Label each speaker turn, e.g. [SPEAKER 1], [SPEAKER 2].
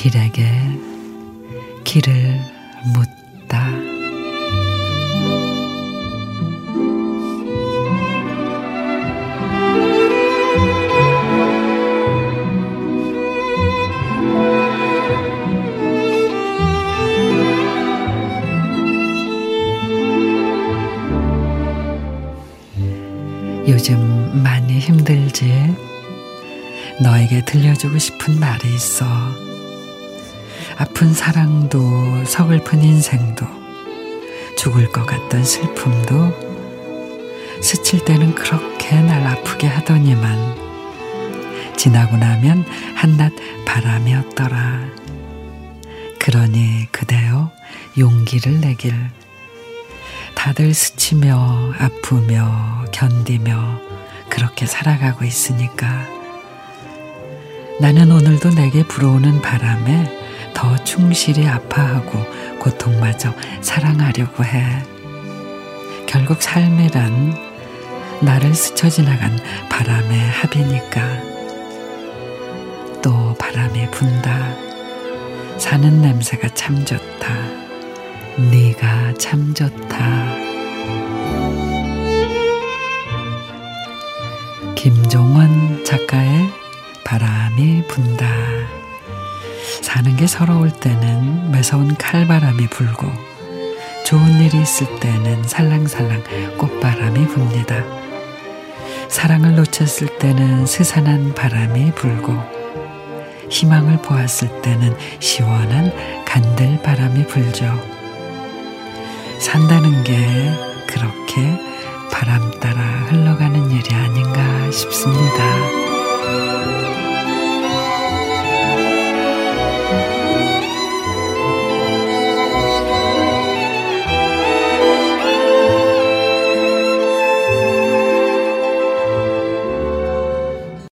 [SPEAKER 1] 길에게 길을 묻다. 요즘 많이 힘들지? 너에게 들려주고 싶은 말이 있어. 아픈 사랑도 서글픈 인생도 죽을 것 같던 슬픔도 스칠 때는 그렇게 날 아프게 하더니만 지나고 나면 한낱 바람이었더라. 그러니 그대여 용기를 내길. 다들 스치며 아프며 견디며 그렇게 살아가고 있으니까 나는 오늘도 내게 불어오는 바람에 더 충실히 아파하고 고통마저 사랑하려고 해. 결국 삶이란 나를 스쳐 지나간 바람의 합이니까 또 바람이 분다. 사는 냄새가 참 좋다. 네가 참 좋다. 김종원 작가의 바람이 분다. 사는 게 서러울 때는 매서운 칼바람이 불고 좋은 일이 있을 때는 살랑살랑 꽃바람이 붑니다. 사랑을 놓쳤을 때는 스산한 바람이 불고 희망을 보았을 때는 시원한 간들 바람이 불죠. 산다는 게 그렇게 바람 따라 흘러가는 일이 아닌가 싶습니다.